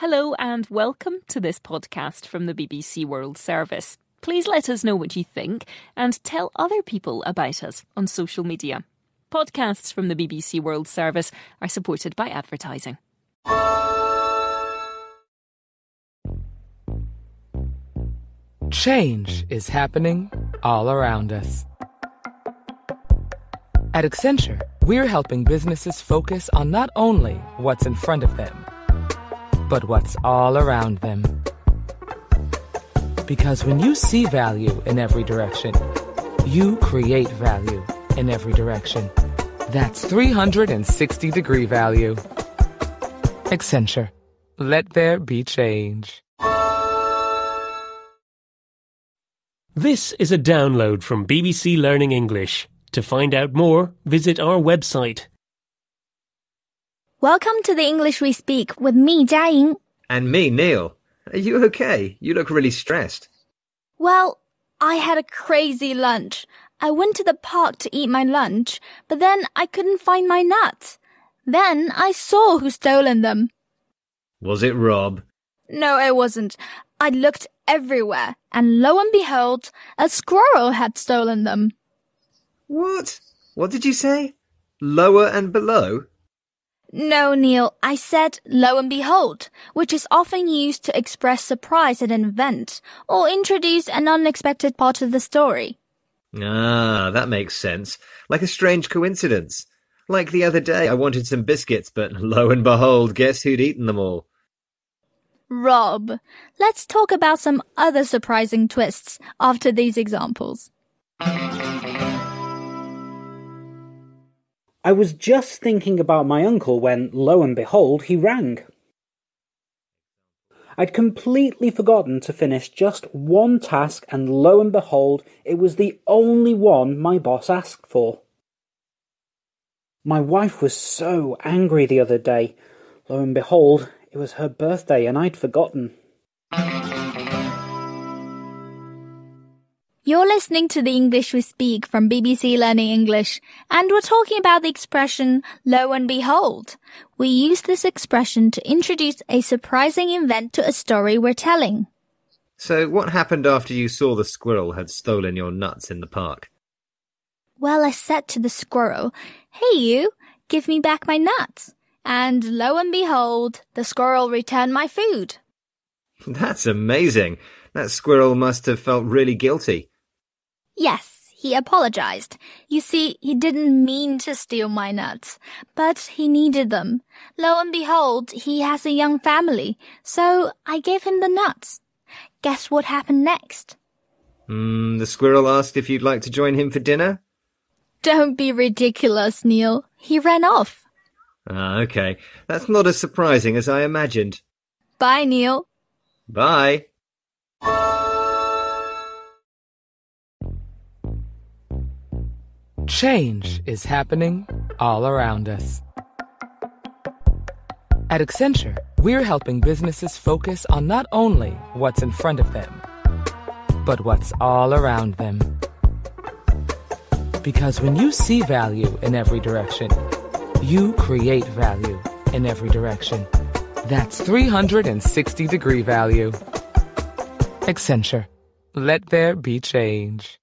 Hello and welcome to this podcast from the BBC World Service. Please let us know what you think and tell other people about us on social media. Podcasts from the BBC World Service are supported by advertising. Change is happening all around us. At Accenture, we're helping businesses focus on not only what's in front of them, but what's all around them. Because when you see value in every direction, you create value in every direction. That's 360 degree value. Accenture. Let there be change. This is a download from BBC Learning English. To find out more, visit our website. Welcome to the English we speak with me, Jiaying. And me, Neil. Are you okay? You look really stressed. Well, I had a crazy lunch. I went to the park to eat my lunch, but then I couldn't find my nuts. Then I saw who stolen them. Was it Rob? No, it wasn't. I looked everywhere, and lo and behold, a squirrel had stolen them. What? What did you say? Lower and below? No, Neil, I said lo and behold, which is often used to express surprise at an event or introduce an unexpected part of the story. Ah, that makes sense. Like a strange coincidence. Like the other day, I wanted some biscuits, but lo and behold, guess who'd eaten them all? Rob, let's talk about some other surprising twists after these examples. I was just thinking about my uncle when, lo and behold, he rang. I'd completely forgotten to finish just one task, and lo and behold, it was the only one my boss asked for. My wife was so angry the other day. Lo and behold, it was her birthday, and I'd forgotten. You're listening to the English we speak from BBC Learning English, and we're talking about the expression lo and behold. We use this expression to introduce a surprising event to a story we're telling. So, what happened after you saw the squirrel had stolen your nuts in the park? Well, I said to the squirrel, Hey you, give me back my nuts. And lo and behold, the squirrel returned my food. That's amazing. That squirrel must have felt really guilty. Yes, he apologized. You see, he didn't mean to steal my nuts, but he needed them. Lo and behold, he has a young family, so I gave him the nuts. Guess what happened next? Hmm, the squirrel asked if you'd like to join him for dinner? Don't be ridiculous, Neil. He ran off. Ah, okay. That's not as surprising as I imagined. Bye, Neil. Bye. Change is happening all around us. At Accenture, we're helping businesses focus on not only what's in front of them, but what's all around them. Because when you see value in every direction, you create value in every direction. That's 360 degree value. Accenture. Let there be change.